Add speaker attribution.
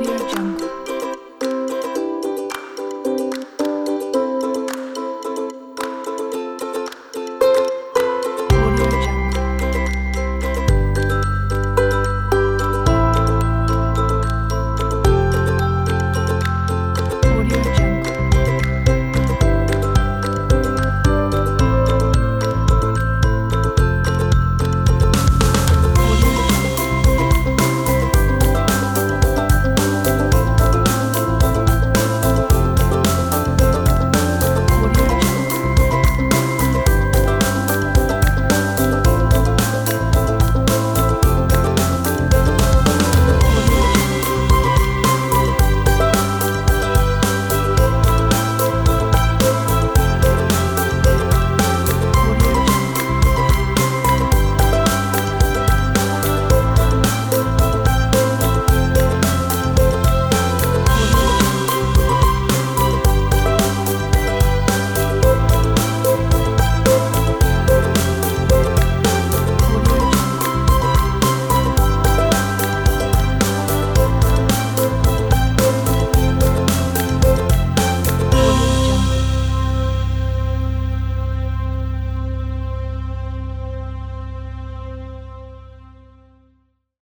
Speaker 1: 别装